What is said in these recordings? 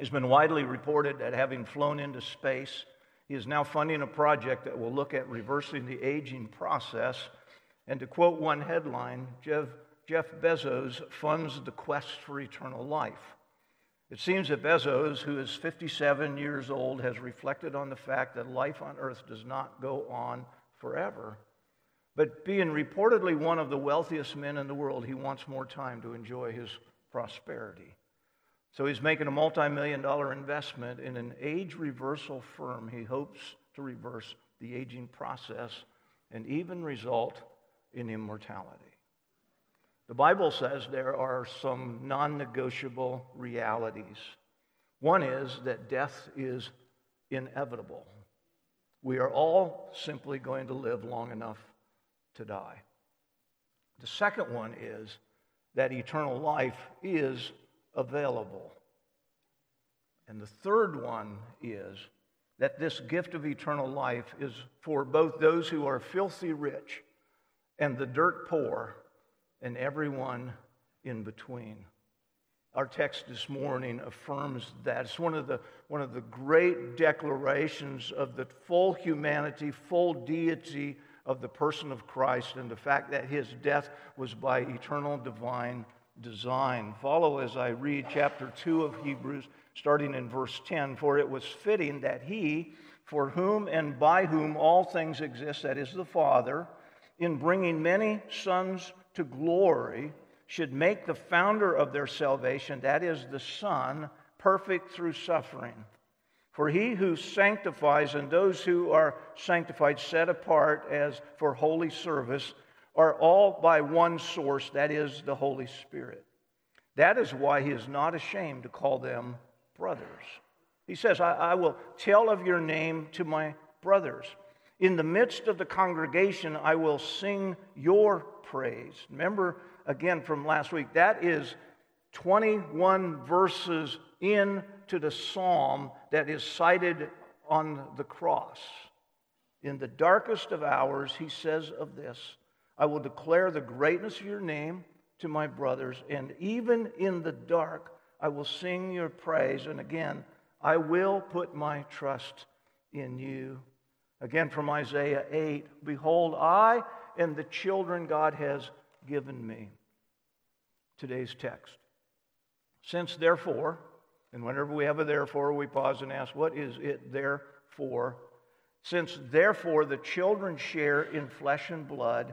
He's been widely reported at having flown into space. He is now funding a project that will look at reversing the aging process. And to quote one headline, Jeff, Jeff Bezos funds the quest for eternal life. It seems that Bezos, who is 57 years old, has reflected on the fact that life on earth does not go on forever. But being reportedly one of the wealthiest men in the world, he wants more time to enjoy his prosperity. So he's making a multi million dollar investment in an age reversal firm. He hopes to reverse the aging process and even result in immortality. The Bible says there are some non negotiable realities. One is that death is inevitable. We are all simply going to live long enough to die. The second one is that eternal life is available. And the third one is that this gift of eternal life is for both those who are filthy rich and the dirt poor and everyone in between. Our text this morning affirms that. It's one of, the, one of the great declarations of the full humanity, full deity of the person of Christ, and the fact that his death was by eternal divine design. Follow as I read chapter 2 of Hebrews, starting in verse 10. For it was fitting that he, for whom and by whom all things exist, that is the Father, in bringing many sons to glory should make the founder of their salvation, that is the Son, perfect through suffering. For he who sanctifies and those who are sanctified, set apart as for holy service, are all by one source, that is the Holy Spirit. That is why he is not ashamed to call them brothers. He says, I, I will tell of your name to my brothers. In the midst of the congregation, I will sing your praise. Remember again from last week, that is 21 verses into the psalm that is cited on the cross. In the darkest of hours, he says of this I will declare the greatness of your name to my brothers, and even in the dark, I will sing your praise. And again, I will put my trust in you. Again, from Isaiah 8 Behold, I and the children God has given me. Today's text. Since therefore, and whenever we have a therefore, we pause and ask, what is it there for? Since therefore the children share in flesh and blood,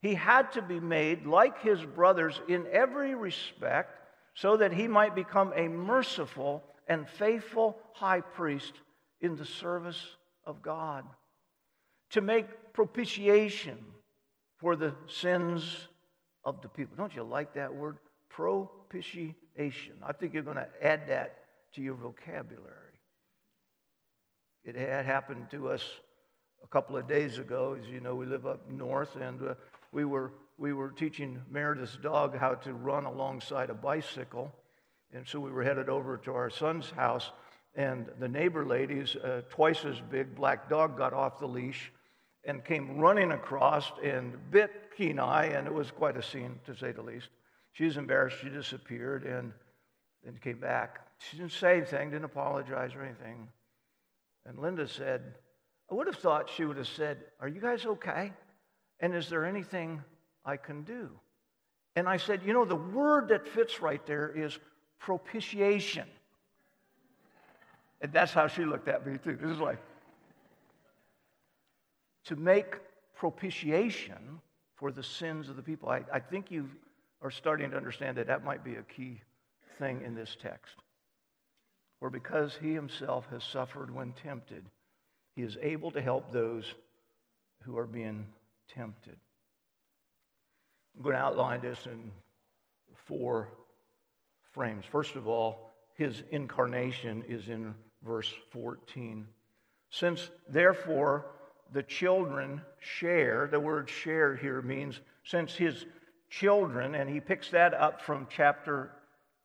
he had to be made like his brothers in every respect so that he might become a merciful and faithful high priest in the service of God to make propitiation for the sins of the people. Don't you like that word? Propitiation. I think you're going to add that to your vocabulary. It had happened to us a couple of days ago. As you know, we live up north, and uh, we, were, we were teaching Meredith's dog how to run alongside a bicycle. And so we were headed over to our son's house, and the neighbor lady's uh, twice as big black dog got off the leash and came running across and bit Kenai, and it was quite a scene, to say the least. She was embarrassed. She disappeared and then came back. She didn't say anything, didn't apologize or anything. And Linda said, I would have thought she would have said, Are you guys okay? And is there anything I can do? And I said, You know, the word that fits right there is propitiation. And that's how she looked at me, too. This is like, to make propitiation for the sins of the people. I, I think you are starting to understand that that might be a key thing in this text. Or because he himself has suffered when tempted, he is able to help those who are being tempted. I'm going to outline this in four frames. First of all, his incarnation is in verse 14. Since, therefore, the children share, the word share here means since his children, and he picks that up from chapter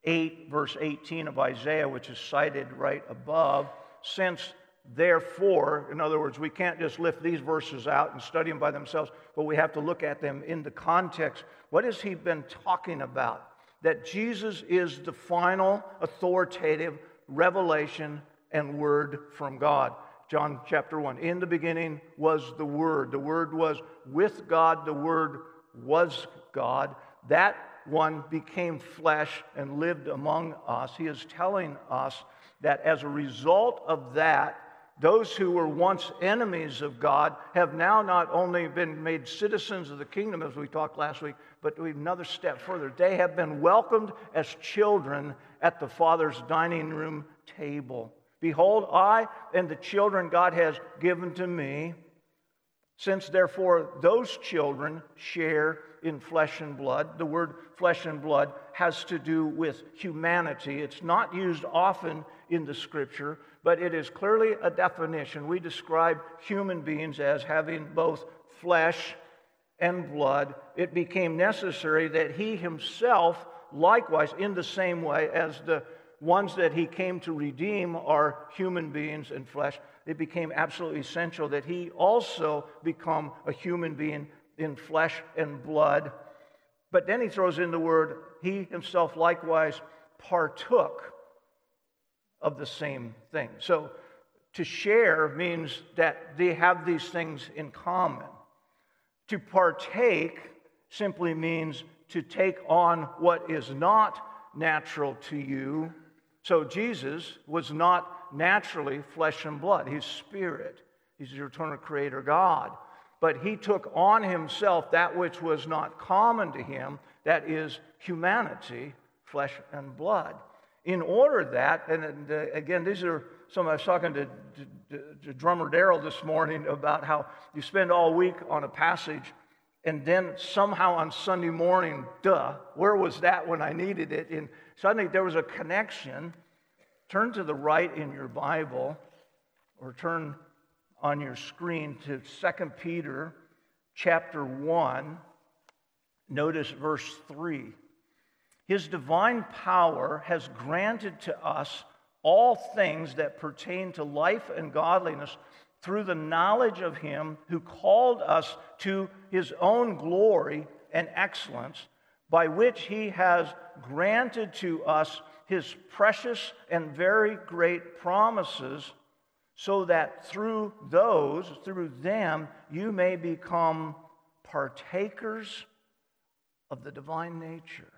8, verse 18 of Isaiah, which is cited right above. Since, therefore, in other words, we can't just lift these verses out and study them by themselves, but we have to look at them in the context. What has he been talking about? That Jesus is the final authoritative revelation and word from God. John chapter 1. In the beginning was the Word. The Word was with God. The Word was God. That one became flesh and lived among us. He is telling us that as a result of that, those who were once enemies of God have now not only been made citizens of the kingdom, as we talked last week, but we've another step further. They have been welcomed as children at the Father's dining room table. Behold, I and the children God has given to me. Since therefore those children share in flesh and blood, the word flesh and blood has to do with humanity. It's not used often in the scripture, but it is clearly a definition. We describe human beings as having both flesh and blood. It became necessary that he himself, likewise, in the same way as the ones that he came to redeem are human beings and flesh, it became absolutely essential that he also become a human being in flesh and blood. But then he throws in the word, he himself likewise partook of the same thing. So to share means that they have these things in common. To partake simply means to take on what is not natural to you so Jesus was not naturally flesh and blood, he's spirit. He's the eternal creator God. But he took on himself that which was not common to him, that is humanity, flesh and blood. In order that, and uh, again, these are some, I was talking to, to, to drummer Daryl this morning about how you spend all week on a passage and then somehow on Sunday morning, duh, where was that when I needed it? And suddenly there was a connection. Turn to the right in your Bible or turn on your screen to 2 Peter chapter 1. Notice verse 3. His divine power has granted to us all things that pertain to life and godliness through the knowledge of him who called us to his own glory and excellence, by which he has granted to us his precious and very great promises, so that through those, through them, you may become partakers of the divine nature,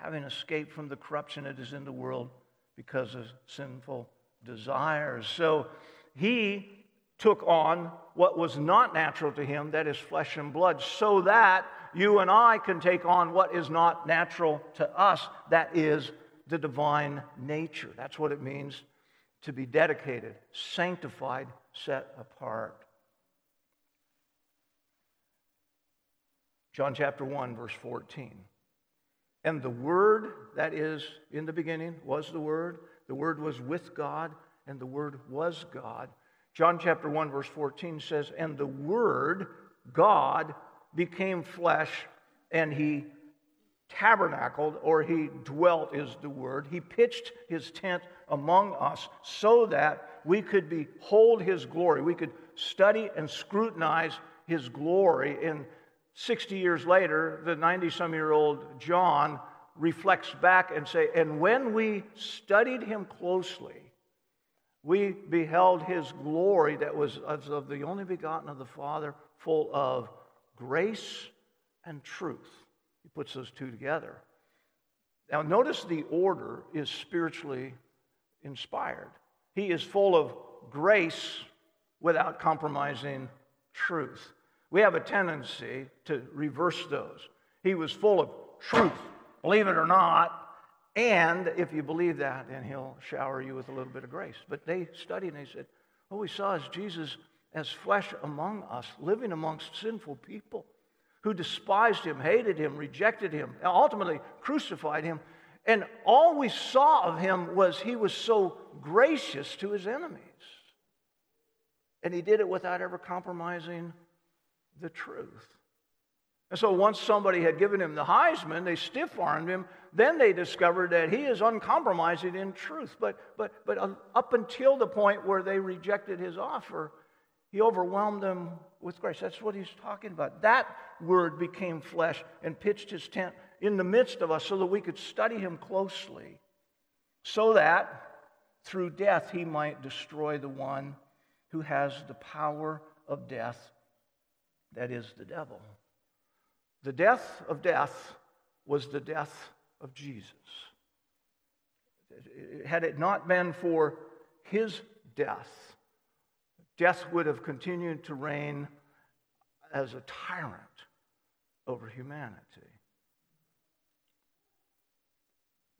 having escaped from the corruption that is in the world because of sinful desires. So he took on what was not natural to him, that is flesh and blood, so that you and I can take on what is not natural to us, that is the divine nature. That's what it means to be dedicated, sanctified, set apart. John chapter 1, verse 14. And the Word, that is in the beginning, was the Word. The Word was with God, and the Word was God. John chapter 1, verse 14 says, And the Word, God, became flesh, and he tabernacled, or he dwelt, is the word. He pitched his tent among us so that we could behold his glory. We could study and scrutinize his glory. And 60 years later, the 90 some year old John reflects back and say, And when we studied him closely, we beheld his glory that was as of the only begotten of the Father, full of grace and truth. He puts those two together. Now, notice the order is spiritually inspired. He is full of grace without compromising truth. We have a tendency to reverse those. He was full of truth, believe it or not, and if you believe that, then he'll shower you with a little bit of grace. But they studied and they said, what we saw is Jesus as flesh among us, living amongst sinful people who despised him, hated him, rejected him, ultimately crucified him. And all we saw of him was he was so gracious to his enemies. And he did it without ever compromising the truth. And so once somebody had given him the Heisman, they stiff armed him. Then they discovered that he is uncompromising in truth. But, but, but uh, up until the point where they rejected his offer, he overwhelmed them with grace. That's what he's talking about. That word became flesh and pitched his tent in the midst of us so that we could study him closely, so that through death he might destroy the one who has the power of death, that is, the devil. The death of death was the death of Jesus. Had it not been for his death, death would have continued to reign as a tyrant over humanity.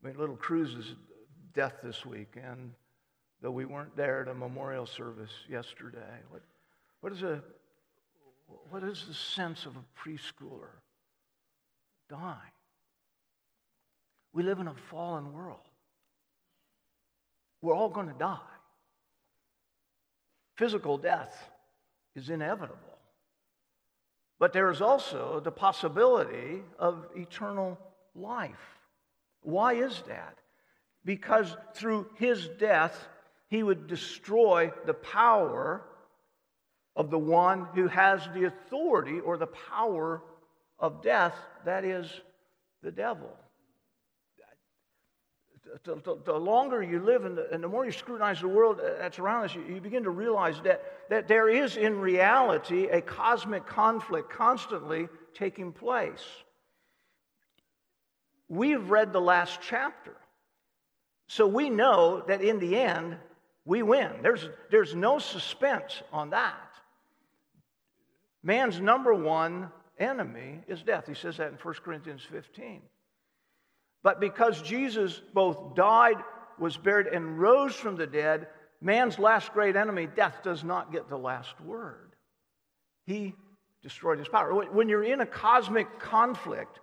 I mean, little Cruz's death this week, and though we weren't there at a memorial service yesterday, what, what, is, a, what is the sense of a preschooler dying? We live in a fallen world. We're all going to die. Physical death is inevitable. But there is also the possibility of eternal life. Why is that? Because through his death, he would destroy the power of the one who has the authority or the power of death, that is, the devil. The, the, the longer you live and the, and the, more you scrutinize the world that's around us, you, you begin to realize that, that there is in reality a cosmic conflict constantly taking place. We've read the last chapter. So we know that in the end, we win. There's, there's no suspense on that. Man's number one enemy is death. He says that in 1 Corinthians 15. But because Jesus both died, was buried, and rose from the dead, man's last great enemy, death, does not get the last word. He destroyed his power. When you're in a cosmic conflict,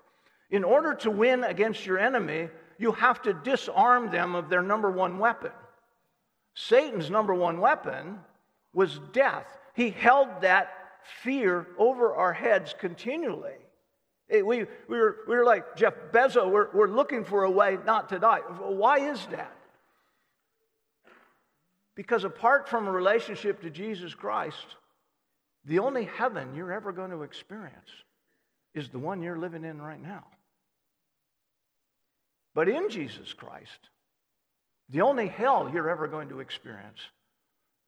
in order to win against your enemy, you have to disarm them of their number one weapon. Satan's number one weapon was death. He held that fear over our heads continually. We, we, were, we were like Jeff Bezos, we're, we're looking for a way not to die. Why is that? Because apart from a relationship to Jesus Christ, the only heaven you're ever going to experience is the one you're living in right now. But in Jesus Christ, the only hell you're ever going to experience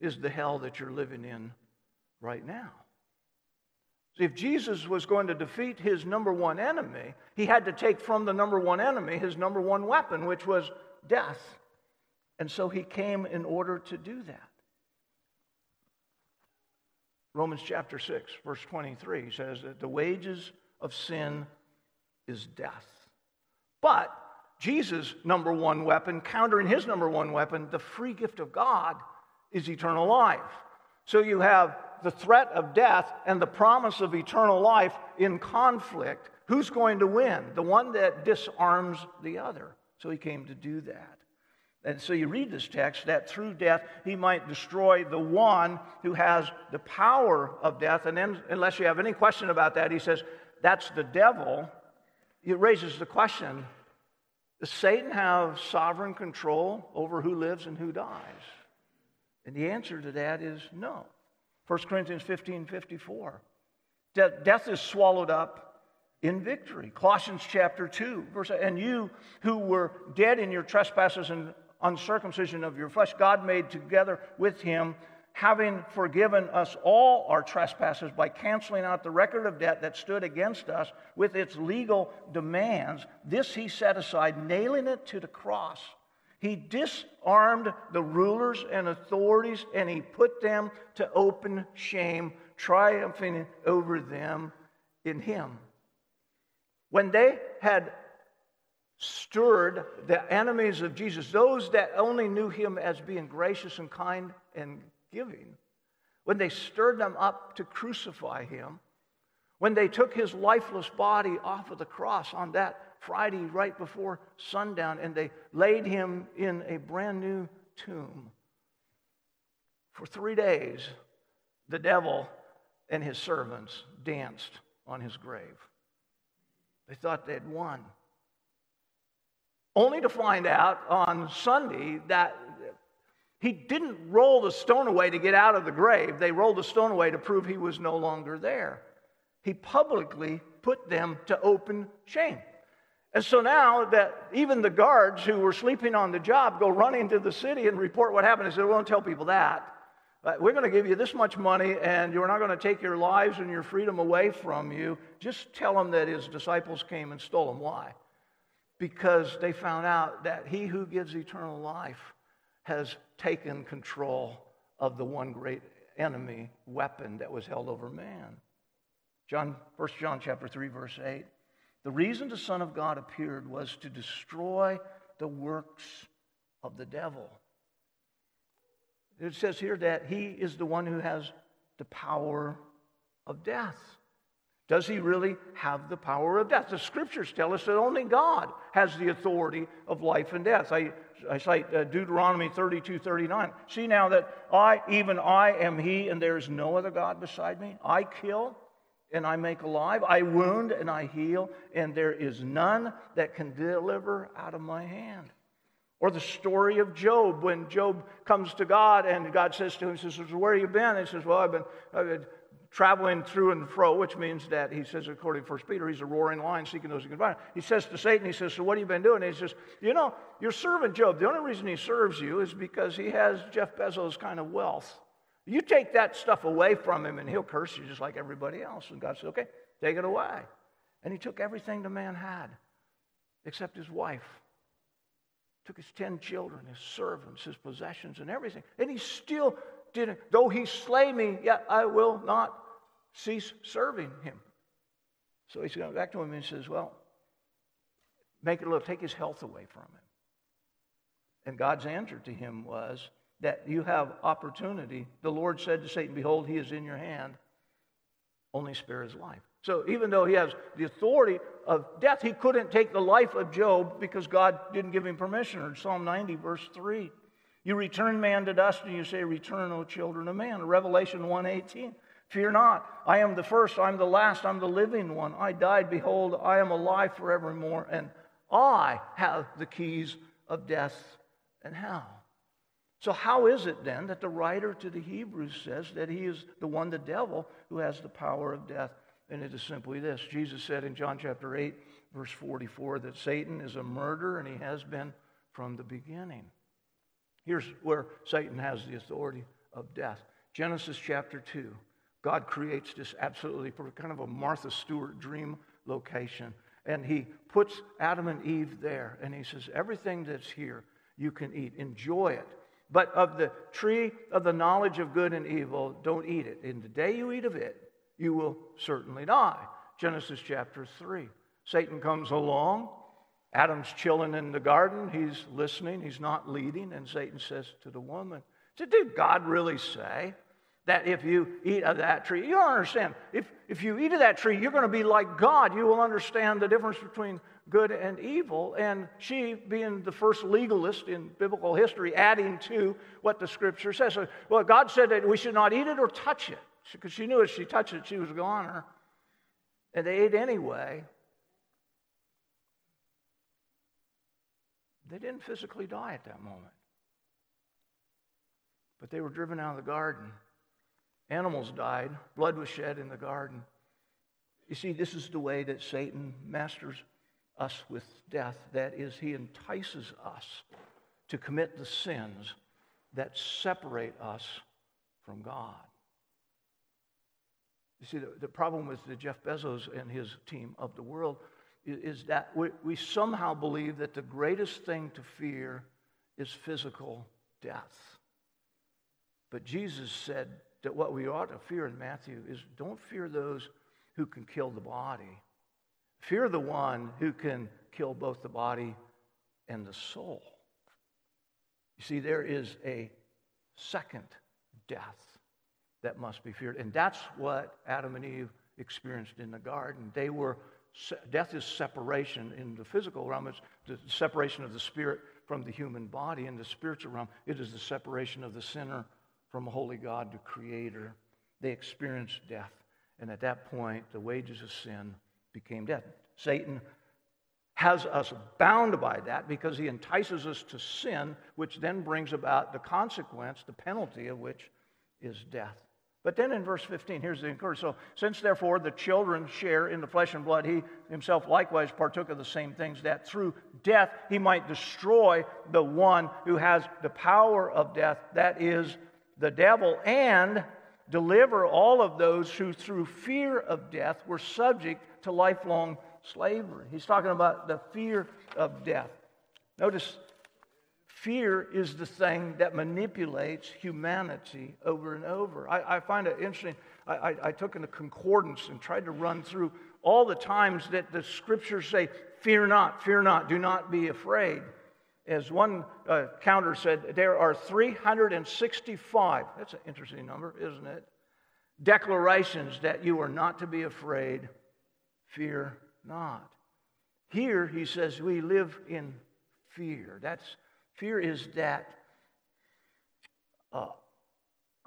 is the hell that you're living in right now. If Jesus was going to defeat his number one enemy, he had to take from the number one enemy his number one weapon, which was death. And so he came in order to do that. Romans chapter 6, verse 23 says that the wages of sin is death. But Jesus' number one weapon, countering his number one weapon, the free gift of God, is eternal life. So you have the threat of death and the promise of eternal life in conflict. Who's going to win? The one that disarms the other. So he came to do that. And so you read this text that through death he might destroy the one who has the power of death. And then, unless you have any question about that, he says that's the devil. It raises the question does Satan have sovereign control over who lives and who dies? And the answer to that is no. 1 Corinthians 15 54. De- death is swallowed up in victory. Colossians chapter 2, verse And you who were dead in your trespasses and uncircumcision of your flesh, God made together with him having forgiven us all our trespasses by canceling out the record of debt that stood against us with its legal demands, this he set aside, nailing it to the cross. He disarmed the rulers and authorities and he put them to open shame, triumphing over them in him. When they had stirred the enemies of Jesus, those that only knew him as being gracious and kind and giving, when they stirred them up to crucify him, when they took his lifeless body off of the cross on that Friday right before sundown, and they laid him in a brand new tomb. For three days, the devil and his servants danced on his grave. They thought they'd won. Only to find out on Sunday that he didn't roll the stone away to get out of the grave. They rolled the stone away to prove he was no longer there. He publicly put them to open shame. And so now that even the guards who were sleeping on the job go running to the city and report what happened, they said, We won't tell people that. But We're going to give you this much money, and you're not going to take your lives and your freedom away from you. Just tell them that his disciples came and stole them. Why? Because they found out that he who gives eternal life has taken control of the one great enemy weapon that was held over man. John, 1 John chapter 3, verse 8. The reason the Son of God appeared was to destroy the works of the devil. It says here that he is the one who has the power of death. Does he really have the power of death? The scriptures tell us that only God has the authority of life and death. I, I cite uh, Deuteronomy 32 39. See now that I, even I, am he, and there is no other God beside me. I kill and I make alive. I wound and I heal, and there is none that can deliver out of my hand. Or the story of Job, when Job comes to God and God says to him, says, Where have you been? And he says, Well, I've been, I've been traveling through and fro, which means that he says, according to 1 Peter, he's a roaring lion seeking those he can find. He says to Satan, he says, So what have you been doing? And he says, You know, your servant Job, the only reason he serves you is because he has Jeff Bezos kind of wealth. You take that stuff away from him and he'll curse you just like everybody else. And God said, Okay, take it away. And he took everything the man had except his wife. Took his 10 children, his servants, his possessions, and everything. And he still didn't, though he slay me, yet I will not cease serving him. So he's going back to him and he says, Well, make it little, take his health away from him. And God's answer to him was, that you have opportunity. The Lord said to Satan, Behold, he is in your hand. Only spare his life. So even though he has the authority of death, he couldn't take the life of Job because God didn't give him permission. Or Psalm 90, verse 3. You return man to dust and you say, Return, O children of man. Revelation 1:18. Fear not, I am the first, I'm the last, I'm the living one. I died, behold, I am alive forevermore, and I have the keys of death and hell. So, how is it then that the writer to the Hebrews says that he is the one, the devil, who has the power of death? And it is simply this Jesus said in John chapter 8, verse 44, that Satan is a murderer and he has been from the beginning. Here's where Satan has the authority of death Genesis chapter 2. God creates this absolutely kind of a Martha Stewart dream location. And he puts Adam and Eve there. And he says, Everything that's here, you can eat. Enjoy it. But of the tree of the knowledge of good and evil, don't eat it. In the day you eat of it, you will certainly die. Genesis chapter 3. Satan comes along. Adam's chilling in the garden. He's listening. He's not leading. And Satan says to the woman, Did God really say that if you eat of that tree, you don't understand. If, if you eat of that tree, you're going to be like God. You will understand the difference between good and evil. And she, being the first legalist in biblical history, adding to what the scripture says. So, well, God said that we should not eat it or touch it because she knew if she touched it, she was a goner. And they ate anyway. They didn't physically die at that moment, but they were driven out of the garden. Animals died, blood was shed in the garden. You see, this is the way that Satan masters us with death. That is, he entices us to commit the sins that separate us from God. You see, the, the problem with the Jeff Bezos and his team of the world is, is that we, we somehow believe that the greatest thing to fear is physical death. But Jesus said that what we ought to fear in Matthew is don't fear those who can kill the body, Fear the one who can kill both the body and the soul. You see, there is a second death that must be feared. And that's what Adam and Eve experienced in the garden. They were death is separation in the physical realm. It's the separation of the spirit from the human body. In the spiritual realm, it is the separation of the sinner from a holy God, the Creator. They experienced death. And at that point, the wages of sin became death. Satan has us bound by that because he entices us to sin, which then brings about the consequence, the penalty of which is death. But then in verse 15, here's the encouragement. So, since therefore the children share in the flesh and blood, he himself likewise partook of the same things, that through death he might destroy the one who has the power of death, that is the devil, and deliver all of those who through fear of death were subject to lifelong slavery. He's talking about the fear of death. Notice, fear is the thing that manipulates humanity over and over. I, I find it interesting. I, I, I took in a concordance and tried to run through all the times that the scriptures say, Fear not, fear not, do not be afraid. As one uh, counter said, there are 365, that's an interesting number, isn't it? Declarations that you are not to be afraid, fear not. Here he says we live in fear. That's fear is that uh,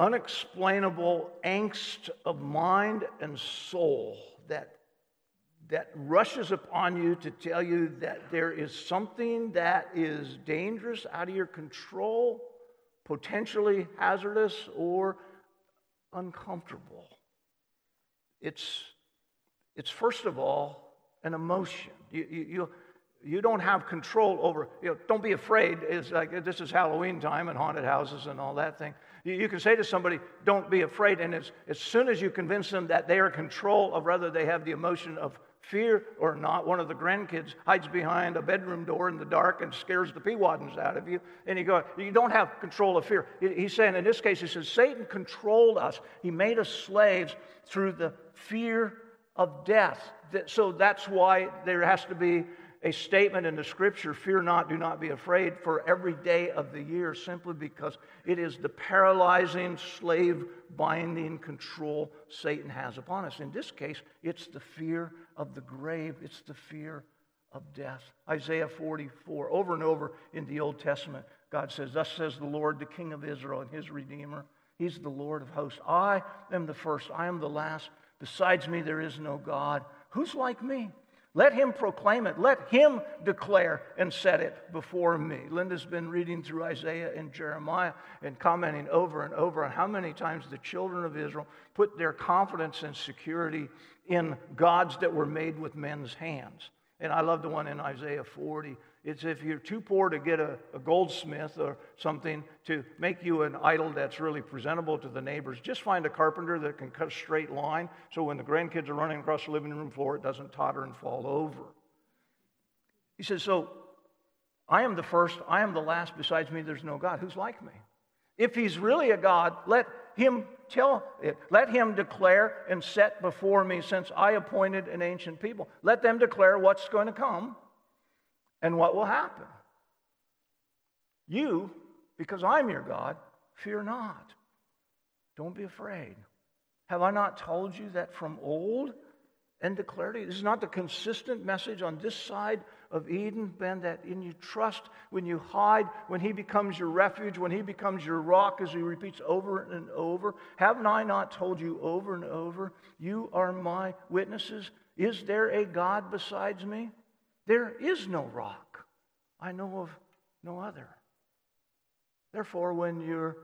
unexplainable angst of mind and soul that that rushes upon you to tell you that there is something that is dangerous, out of your control, potentially hazardous, or uncomfortable. It's, it's first of all an emotion. You, you, you, you don't have control over, you know, don't be afraid. It's like this is Halloween time and haunted houses and all that thing. You, you can say to somebody, don't be afraid. And as, as soon as you convince them that they are in control of whether they have the emotion of fear or not, one of the grandkids hides behind a bedroom door in the dark and scares the peewaddins out of you. And you go, You don't have control of fear. He's saying, in this case, he says, Satan controlled us. He made us slaves through the fear of death. So that's why there has to be a statement in the scripture fear not, do not be afraid for every day of the year, simply because it is the paralyzing, slave binding control Satan has upon us. In this case, it's the fear of the grave, it's the fear of death. Isaiah 44, over and over in the Old Testament, God says, Thus says the Lord, the King of Israel and his Redeemer. He's the Lord of hosts. I am the first, I am the last. Besides me, there is no God. Who's like me? Let him proclaim it. Let him declare and set it before me. Linda's been reading through Isaiah and Jeremiah and commenting over and over on how many times the children of Israel put their confidence and security in gods that were made with men's hands. And I love the one in Isaiah 40 it's if you're too poor to get a, a, goldsmith or something to make you an idol that's really presentable to the neighbors, just find a carpenter that can cut a straight line so when the grandkids are running across the living room floor, it doesn't totter and fall over. He says, So I am the first, I am the last. Besides me, there's no God. Who's like me? If he's really a God, let him tell it. Let him declare and set before me, since I appointed an ancient people. Let them declare what's going to come and what will happen. You, because I'm your God, fear not. Don't be afraid. Have I not told you that from old and declared? This is not the consistent message on this side of Eden, Ben, that in you trust, when you hide, when He becomes your refuge, when He becomes your rock, as He repeats over and over. Haven't I not told you over and over, you are my witnesses? Is there a God besides me? There is no rock. I know of no other. Therefore, when you're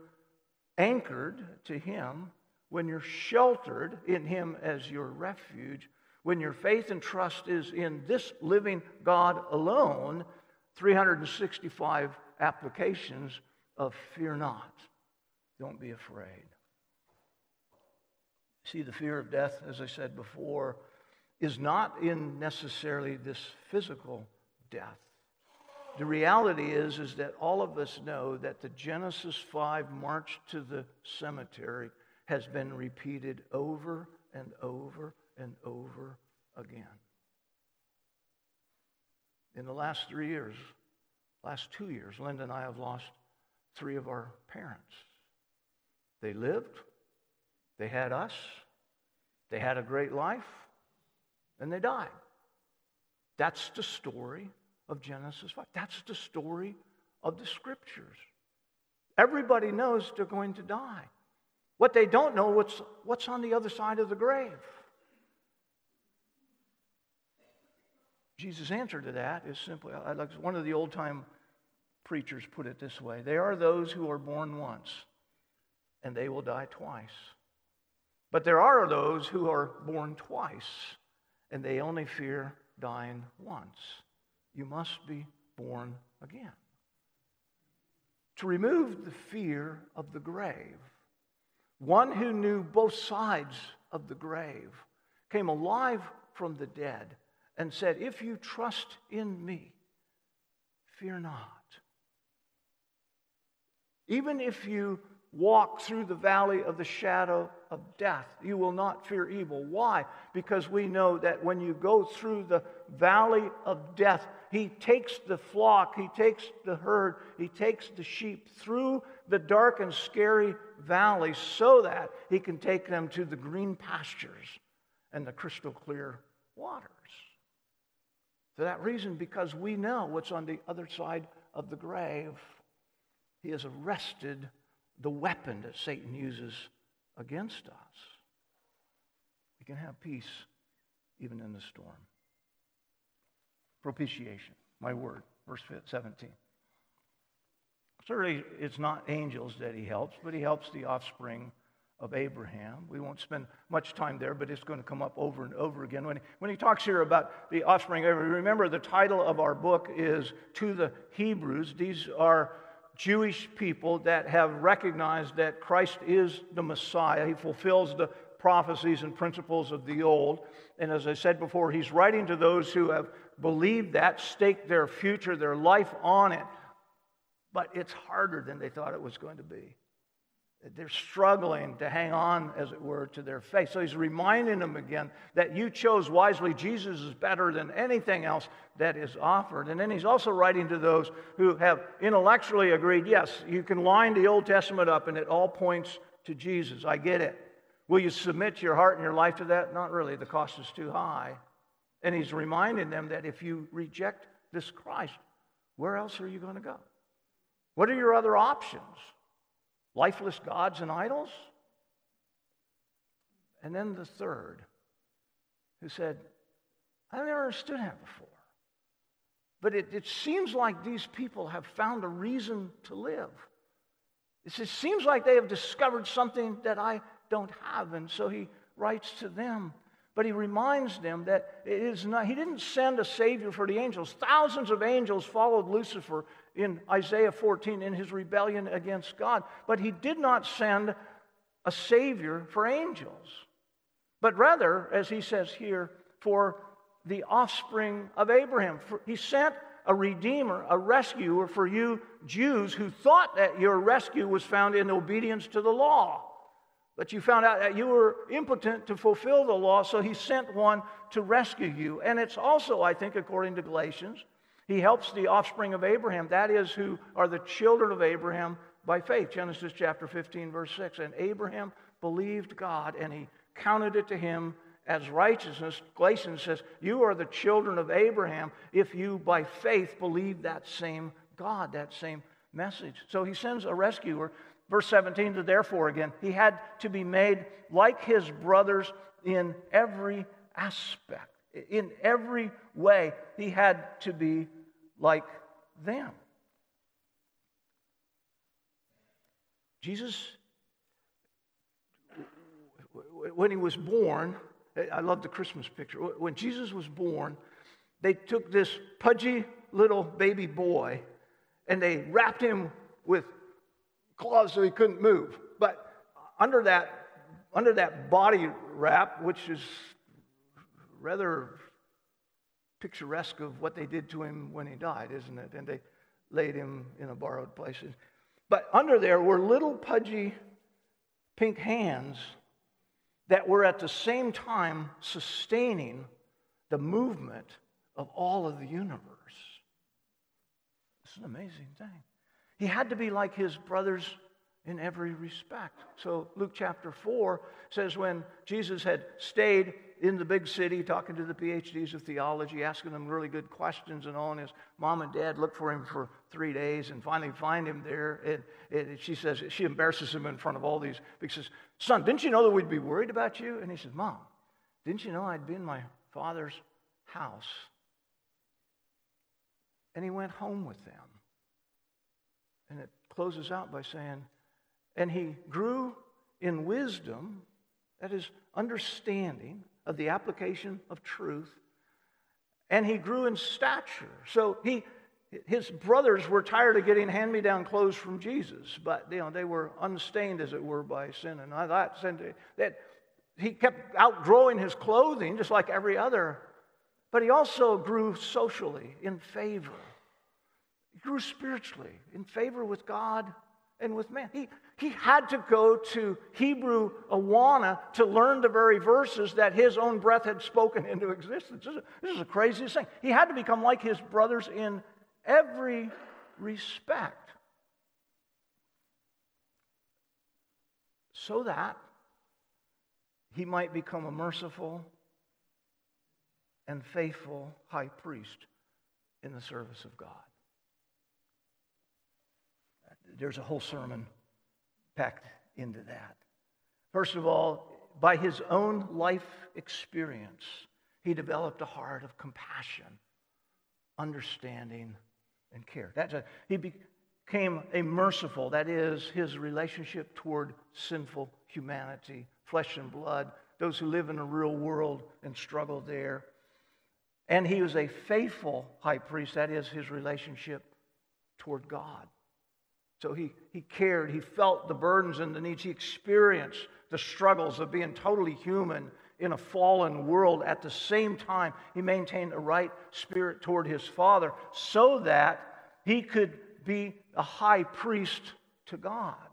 anchored to Him, when you're sheltered in Him as your refuge, when your faith and trust is in this living God alone, 365 applications of fear not. Don't be afraid. See, the fear of death, as I said before, is not in necessarily this physical death. The reality is, is that all of us know that the Genesis 5 march to the cemetery has been repeated over and over and over again. In the last three years, last two years, Linda and I have lost three of our parents. They lived, they had us, they had a great life, and they died. That's the story of Genesis 5. That's the story of the scriptures. Everybody knows they're going to die. What they don't know what's what's on the other side of the grave. Jesus' answer to that is simply, like one of the old time preachers put it this way they are those who are born once, and they will die twice. But there are those who are born twice, and they only fear dying once. You must be born again. To remove the fear of the grave, one who knew both sides of the grave came alive from the dead and said, If you trust in me, fear not. Even if you walk through the valley of the shadow of death, you will not fear evil. Why? Because we know that when you go through the valley of death, he takes the flock, he takes the herd, he takes the sheep through the dark and scary valley so that he can take them to the green pastures and the crystal clear waters. For that reason, because we know what's on the other side of the grave, he has arrested the weapon that Satan uses against us. We can have peace even in the storm. Propitiation, my word, verse 17. Certainly, it's not angels that he helps, but he helps the offspring of Abraham. We won't spend much time there, but it's going to come up over and over again. When he, when he talks here about the offspring of Abraham, remember the title of our book is To the Hebrews. These are Jewish people that have recognized that Christ is the Messiah. He fulfills the prophecies and principles of the old. And as I said before, he's writing to those who have believed that, staked their future, their life on it. But it's harder than they thought it was going to be. They're struggling to hang on, as it were, to their faith. So he's reminding them again that you chose wisely. Jesus is better than anything else that is offered. And then he's also writing to those who have intellectually agreed yes, you can line the Old Testament up and it all points to Jesus. I get it. Will you submit your heart and your life to that? Not really. The cost is too high. And he's reminding them that if you reject this Christ, where else are you going to go? What are your other options? Lifeless gods and idols? And then the third, who said, I never understood that before. But it, it seems like these people have found a reason to live. It seems like they have discovered something that I don't have. And so he writes to them. But he reminds them that it is not, he didn't send a savior for the angels. Thousands of angels followed Lucifer in Isaiah 14 in his rebellion against God. But he did not send a Savior for angels, but rather, as he says here, for the offspring of Abraham. he sent a redeemer, a rescuer for you Jews who thought that your rescue was found in obedience to the law. But you found out that you were impotent to fulfill the law, so he sent one to rescue you. And it's also, I think, according to Galatians, he helps the offspring of Abraham, that is, who are the children of Abraham by faith. Genesis chapter 15, verse 6. And Abraham believed God, and he counted it to him as righteousness. Galatians says, You are the children of Abraham if you by faith believe that same God, that same message. So he sends a rescuer. Verse 17 to therefore again, he had to be made like his brothers in every aspect. In every way, he had to be like them. Jesus, when he was born, I love the Christmas picture. When Jesus was born, they took this pudgy little baby boy and they wrapped him with cloths so he couldn't move. But under that, under that body wrap, which is rather picturesque of what they did to him when he died, isn't it? And they laid him in a borrowed place. But under there were little pudgy pink hands that were at the same time sustaining the movement of all of the universe. It's an amazing thing. He had to be like his brothers in every respect. So Luke chapter 4 says when Jesus had stayed in the big city talking to the PhDs of theology, asking them really good questions and all, and his mom and dad look for him for three days and finally find him there. And, and she says, she embarrasses him in front of all these because, son, didn't you know that we'd be worried about you? And he says, Mom, didn't you know I'd be in my father's house? And he went home with them. And it closes out by saying, and he grew in wisdom, that is, understanding of the application of truth, and he grew in stature. So he, his brothers were tired of getting hand-me-down clothes from Jesus, but you know they were unstained, as it were, by sin, and I thought that he kept outgrowing his clothing just like every other, but he also grew socially in favor. He grew spiritually in favor with God and with man. He, he had to go to Hebrew Awana to learn the very verses that his own breath had spoken into existence. This is, this is the craziest thing. He had to become like his brothers in every respect so that he might become a merciful and faithful high priest in the service of God. There's a whole sermon packed into that. First of all, by his own life experience, he developed a heart of compassion, understanding, and care. That's a, he became a merciful, that is, his relationship toward sinful humanity, flesh and blood, those who live in a real world and struggle there. And he was a faithful high priest, that is, his relationship toward God. So he, he cared, he felt the burdens and the needs, he experienced the struggles of being totally human in a fallen world. At the same time, he maintained a right spirit toward his Father so that he could be a high priest to God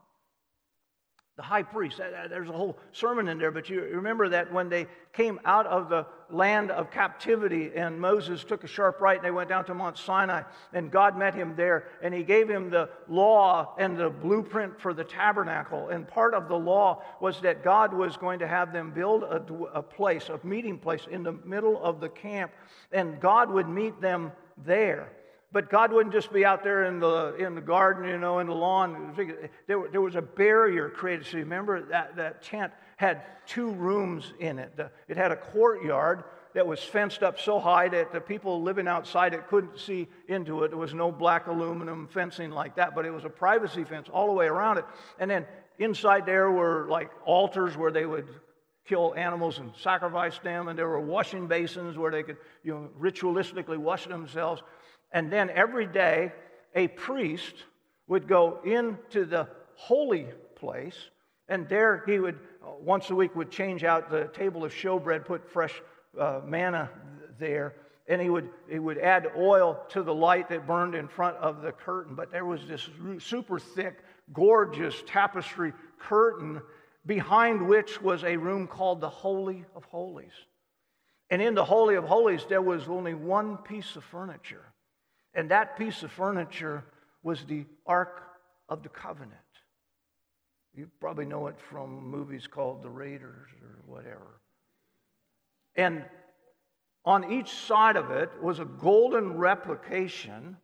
the high priest. Uh, uh, there's a whole sermon in there, but you remember that when they came out of the land of captivity and Moses took a sharp right and they went down to Mount Sinai and God met him there and he gave him the law and the blueprint for the tabernacle. And part of the law was that God was going to have them build a, a place, a meeting place in the middle of the camp, and God would meet them there. But God wouldn't just be out there in the, in the garden, you know, in the lawn. There, there was a barrier created. So remember that, that tent had two rooms in it. It had a courtyard that was fenced up so high that the people living outside it couldn't see into it. There was no black aluminum fencing like that, but it was a privacy fence all the way around it. And then inside there were like altars where they would kill animals and sacrifice them, and there were washing basins where they could, you know, ritualistically wash themselves. And then every day, a priest would go into the holy place, and there he would, uh, once a week, would change out the table of showbread, put fresh uh, manna there, and he would, he would add oil to the light that burned in front of the curtain. But there was this super thick, gorgeous tapestry curtain behind which was a room called the Holy of Holies. And in the Holy of Holies, there was only one piece of furniture. And that piece of furniture was the Ark of the Covenant. You probably know it from movies called The Raiders or whatever. And on each side of it was a golden replication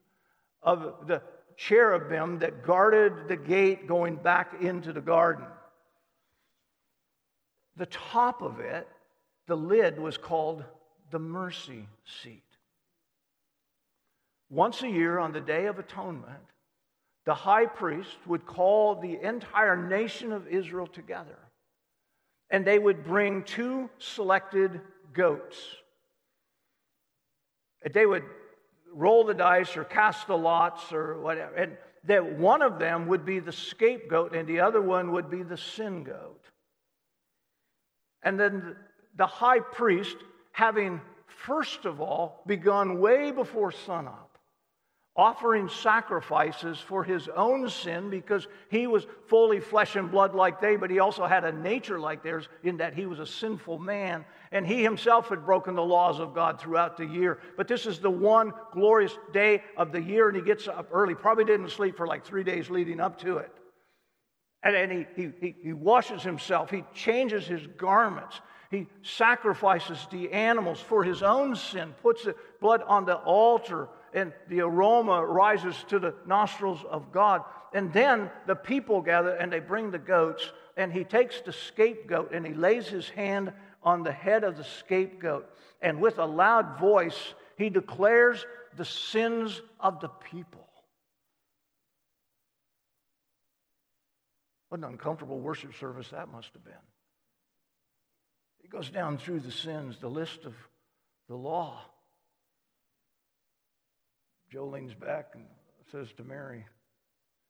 of the cherubim that guarded the gate going back into the garden. The top of it, the lid, was called the mercy seat. Once a year on the Day of Atonement, the high priest would call the entire nation of Israel together, and they would bring two selected goats. They would roll the dice or cast the lots or whatever, and that one of them would be the scapegoat and the other one would be the sin goat. And then the high priest, having first of all begun way before sunup, offering sacrifices for his own sin because he was fully flesh and blood like they, but he also had a nature like theirs in that he was a sinful man. And he himself had broken the laws of God throughout the year. But this is the one glorious day of the year, and he gets up early. Probably didn't sleep for like three days leading up to it. And he, he, he, he washes himself, he changes his garments, he sacrifices the animals for his own sin, puts the blood on the altar, and the aroma rises to the nostrils of God. And then the people gather and they bring the goats, and he takes the scapegoat and he lays his hand on the head of the scapegoat. And with a loud voice, he declares the sins of the people. What an uncomfortable worship service that must have been. He goes down through the sins, the list of the law. Joe leans back and says to Mary,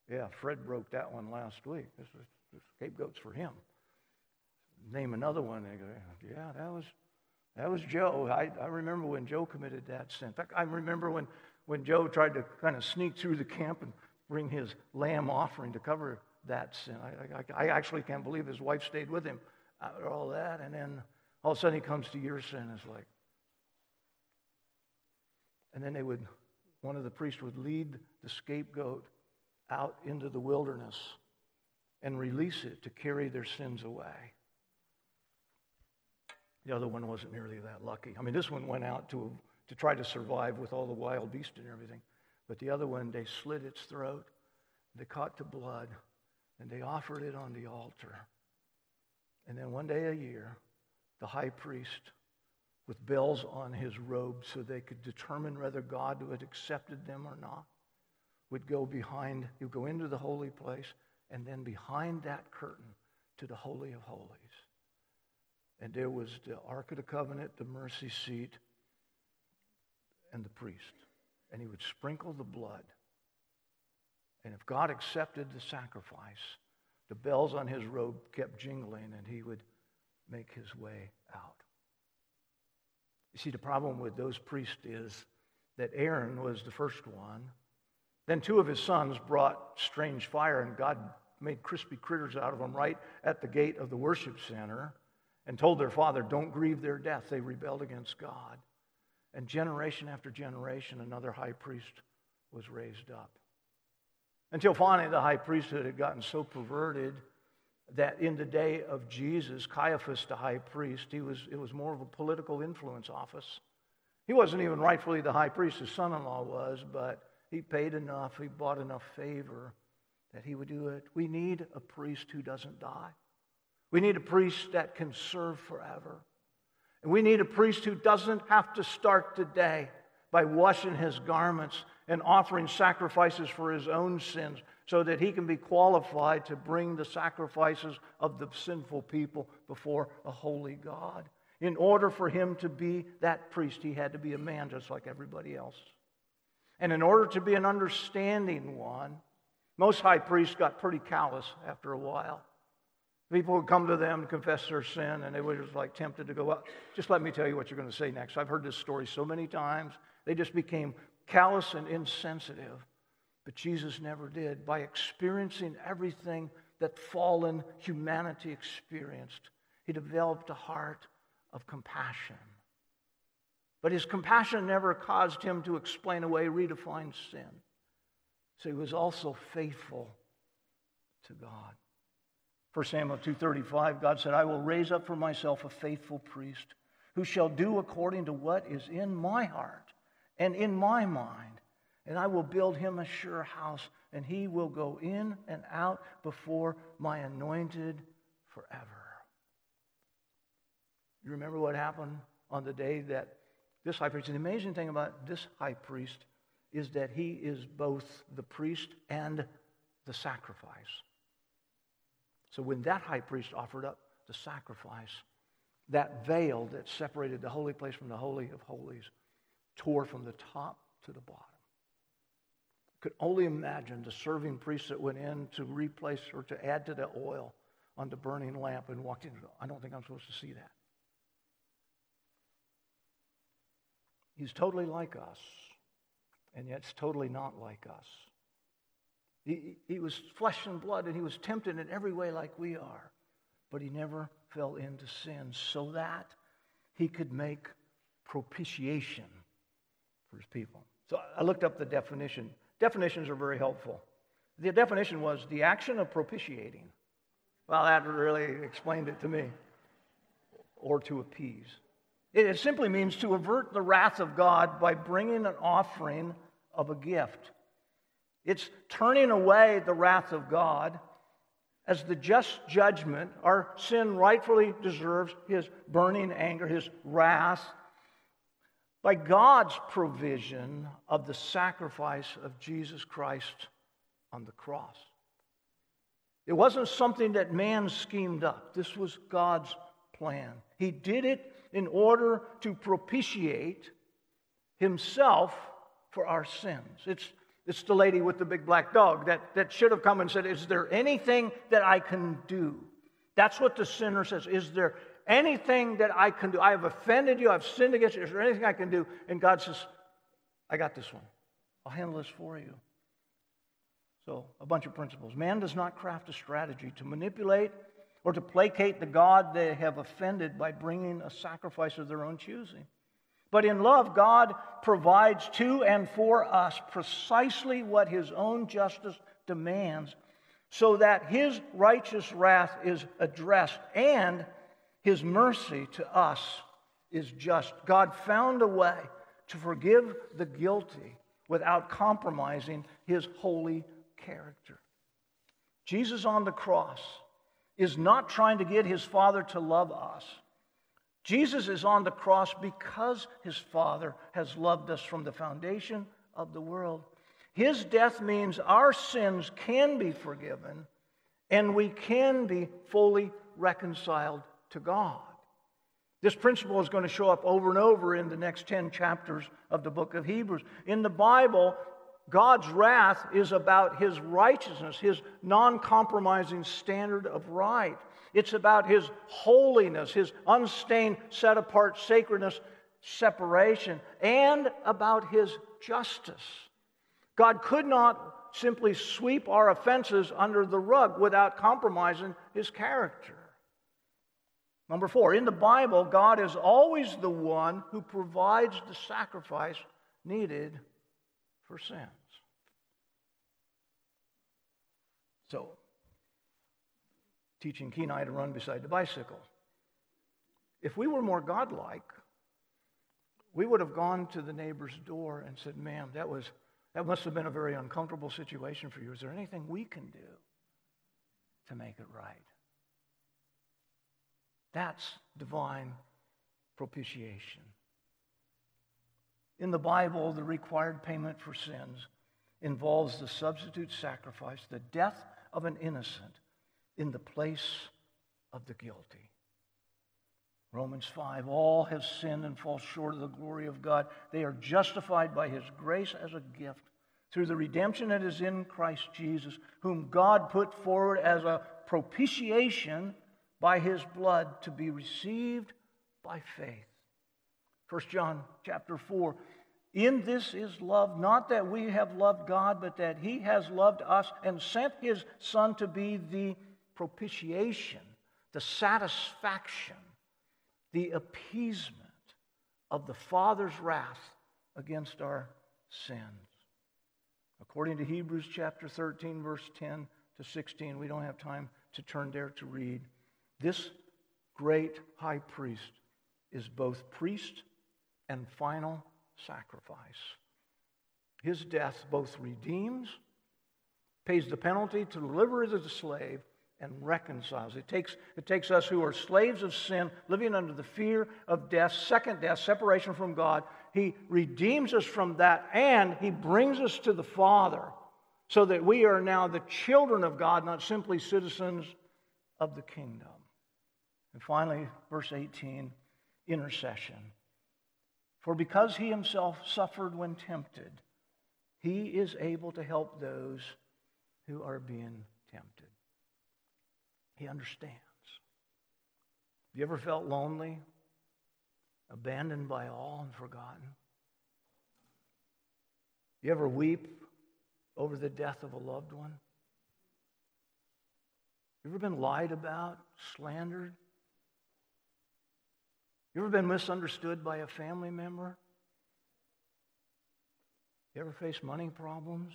Yeah, Fred broke that one last week. This is scapegoat's for him. Name another one. They go, Yeah, that was that was Joe. I, I remember when Joe committed that sin. In fact, I remember when, when Joe tried to kind of sneak through the camp and bring his lamb offering to cover that sin. I, I, I actually can't believe his wife stayed with him after all that. And then all of a sudden he comes to your sin. It's like, and then they would, one of the priests would lead the scapegoat out into the wilderness and release it to carry their sins away. The other one wasn't nearly that lucky. I mean, this one went out to, to try to survive with all the wild beasts and everything. But the other one, they slit its throat, they caught the blood, and they offered it on the altar. And then one day a year, the high priest, with bells on his robe so they could determine whether God had accepted them or not, would go behind, he would go into the holy place, and then behind that curtain to the Holy of Holies. And there was the Ark of the Covenant, the mercy seat, and the priest. And he would sprinkle the blood and if God accepted the sacrifice, the bells on his robe kept jingling and he would make his way out. You see, the problem with those priests is that Aaron was the first one. Then two of his sons brought strange fire, and God made crispy critters out of them right at the gate of the worship center and told their father, Don't grieve their death. They rebelled against God. And generation after generation, another high priest was raised up. Until finally, the high priesthood had gotten so perverted that in the day of Jesus, Caiaphas, the high priest, he was, it was more of a political influence office. He wasn't even rightfully the high priest, his son in law was, but he paid enough, he bought enough favor that he would do it. We need a priest who doesn't die. We need a priest that can serve forever. And we need a priest who doesn't have to start today by washing his garments and offering sacrifices for his own sins so that he can be qualified to bring the sacrifices of the sinful people before a holy God. In order for him to be that priest, he had to be a man just like everybody else. And in order to be an understanding one, most high priests got pretty callous after a while. People would come to them to confess their sin, and they were just like tempted to go, well, just let me tell you what you're going to say next. I've heard this story so many times. They just became callous and insensitive. But Jesus never did. By experiencing everything that fallen humanity experienced, he developed a heart of compassion. But his compassion never caused him to explain away, redefine sin. So he was also faithful to God. 1 Samuel 2:35 God said, "I will raise up for myself a faithful priest who shall do according to what is in my heart and in my mind. And I will build him a sure house, and he will go in and out before my anointed forever. You remember what happened on the day that this high priest, the amazing thing about this high priest is that he is both the priest and the sacrifice. So when that high priest offered up the sacrifice, that veil that separated the holy place from the Holy of Holies tore from the top to the bottom. Could only imagine the serving priest that went in to replace or to add to the oil on the burning lamp and walked in. I don't think I'm supposed to see that. He's totally like us, and yet it's totally not like us. He, he was flesh and blood, and he was tempted in every way like we are, but he never fell into sin so that he could make propitiation for his people. So I looked up the definition. Definitions are very helpful. The definition was the action of propitiating. Well, that really explained it to me. Or to appease. It simply means to avert the wrath of God by bringing an offering of a gift. It's turning away the wrath of God as the just judgment our sin rightfully deserves, his burning anger, his wrath, by God's provision of the sacrifice of Jesus Christ on the cross. It wasn't something that man schemed up, this was God's plan. He did it in order to propitiate himself for our sins. It's, it's the lady with the big black dog that, that should have come and said, Is there anything that I can do? That's what the sinner says. Is there anything that I can do? I have offended you. I've sinned against you. Is there anything I can do? And God says, I got this one. I'll handle this for you. So, a bunch of principles. Man does not craft a strategy to manipulate or to placate the God they have offended by bringing a sacrifice of their own choosing. But in love, God provides to and for us precisely what His own justice demands so that His righteous wrath is addressed and His mercy to us is just. God found a way to forgive the guilty without compromising His holy character. Jesus on the cross is not trying to get his Father to love us. Jesus is on the cross because his Father has loved us from the foundation of the world. His death means our sins can be forgiven and we can be fully reconciled to God. This principle is going to show up over and over in the next 10 chapters of the book of Hebrews. In the Bible, God's wrath is about his righteousness, his non compromising standard of right. It's about his holiness, his unstained, set apart sacredness, separation, and about his justice. God could not simply sweep our offenses under the rug without compromising his character. Number four, in the Bible, God is always the one who provides the sacrifice needed for sins. So, teaching Kenai to run beside the bicycle. If we were more godlike, we would have gone to the neighbor's door and said, Ma'am, that was that must have been a very uncomfortable situation for you. Is there anything we can do to make it right? That's divine propitiation. In the Bible, the required payment for sins involves the substitute sacrifice, the death of an innocent in the place of the guilty. Romans 5 All have sinned and fall short of the glory of God. They are justified by his grace as a gift through the redemption that is in Christ Jesus, whom God put forward as a propitiation by his blood to be received by faith. 1 John chapter 4 in this is love, not that we have loved God, but that He has loved us and sent His Son to be the propitiation, the satisfaction, the appeasement of the Father's wrath against our sins. According to Hebrews chapter 13, verse 10 to 16, we don't have time to turn there to read. This great high priest is both priest and final sacrifice. His death both redeems, pays the penalty to deliver the slave, and reconciles. It takes, it takes us who are slaves of sin, living under the fear of death, second death, separation from God. He redeems us from that, and He brings us to the Father so that we are now the children of God, not simply citizens of the kingdom. And finally, verse 18 intercession. For because he himself suffered when tempted, he is able to help those who are being tempted. He understands. Have you ever felt lonely, abandoned by all, and forgotten? You ever weep over the death of a loved one? You ever been lied about, slandered, you ever been misunderstood by a family member? You ever face money problems?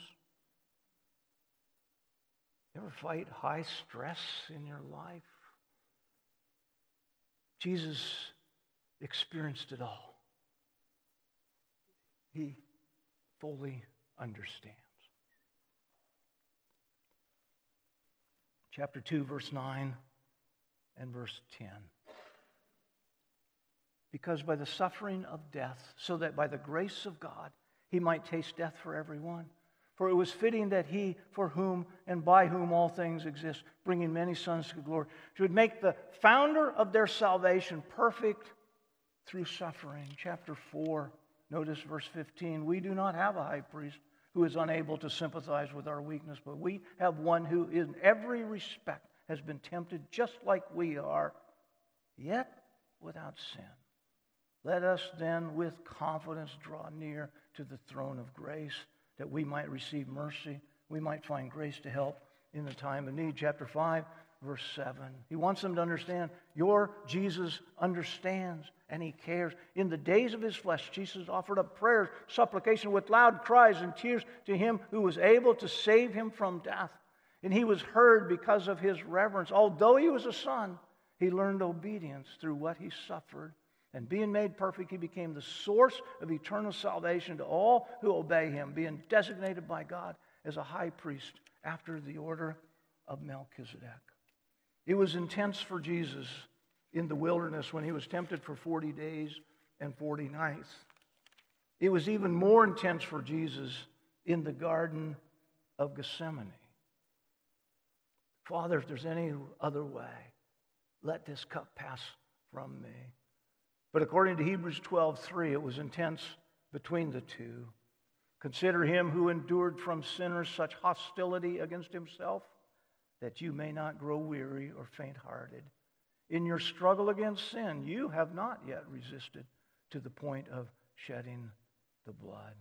You ever fight high stress in your life? Jesus experienced it all. He fully understands. Chapter 2, verse 9 and verse 10. Because by the suffering of death, so that by the grace of God he might taste death for everyone. For it was fitting that he, for whom and by whom all things exist, bringing many sons to glory, should make the founder of their salvation perfect through suffering. Chapter 4, notice verse 15. We do not have a high priest who is unable to sympathize with our weakness, but we have one who, in every respect, has been tempted just like we are, yet without sin. Let us then with confidence draw near to the throne of grace that we might receive mercy, we might find grace to help in the time of need. Chapter 5, verse 7. He wants them to understand your Jesus understands and he cares. In the days of his flesh, Jesus offered up prayers, supplication with loud cries and tears to him who was able to save him from death. And he was heard because of his reverence. Although he was a son, he learned obedience through what he suffered. And being made perfect, he became the source of eternal salvation to all who obey him, being designated by God as a high priest after the order of Melchizedek. It was intense for Jesus in the wilderness when he was tempted for 40 days and 40 nights. It was even more intense for Jesus in the Garden of Gethsemane. Father, if there's any other way, let this cup pass from me. But according to Hebrews 12:3, it was intense between the two. Consider him who endured from sinners such hostility against himself that you may not grow weary or faint hearted. In your struggle against sin, you have not yet resisted to the point of shedding the blood.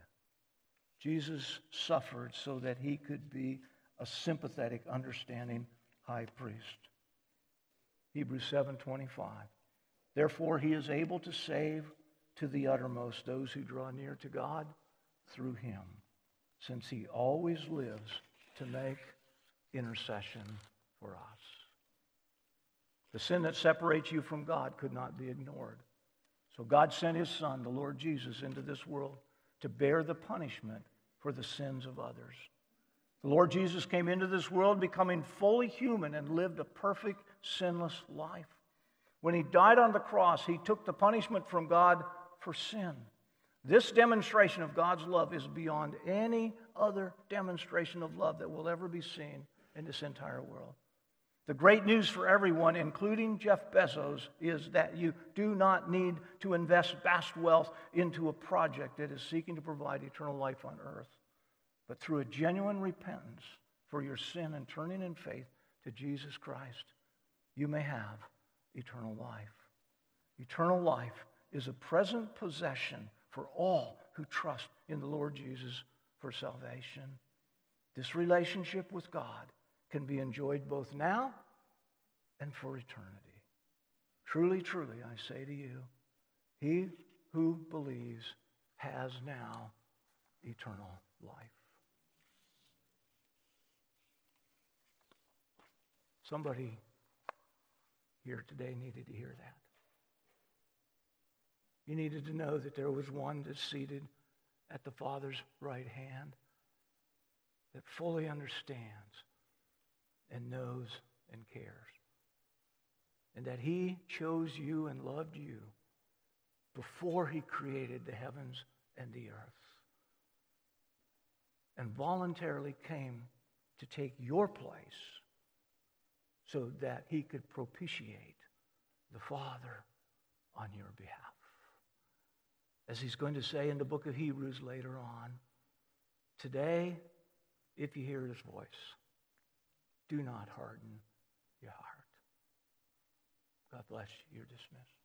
Jesus suffered so that he could be a sympathetic, understanding high priest. Hebrews 7:25. Therefore he is able to save to the uttermost those who draw near to God through him, since he always lives to make intercession for us. The sin that separates you from God could not be ignored. So God sent his son, the Lord Jesus, into this world to bear the punishment for the sins of others. The Lord Jesus came into this world becoming fully human and lived a perfect, sinless life. When he died on the cross, he took the punishment from God for sin. This demonstration of God's love is beyond any other demonstration of love that will ever be seen in this entire world. The great news for everyone, including Jeff Bezos, is that you do not need to invest vast wealth into a project that is seeking to provide eternal life on earth. But through a genuine repentance for your sin and turning in faith to Jesus Christ, you may have eternal life. Eternal life is a present possession for all who trust in the Lord Jesus for salvation. This relationship with God can be enjoyed both now and for eternity. Truly, truly, I say to you, he who believes has now eternal life. Somebody here today needed to hear that. You needed to know that there was one that's seated at the Father's right hand that fully understands and knows and cares. And that he chose you and loved you before he created the heavens and the earth. And voluntarily came to take your place so that he could propitiate the Father on your behalf. As he's going to say in the book of Hebrews later on, today, if you hear his voice, do not harden your heart. God bless you. You're dismissed.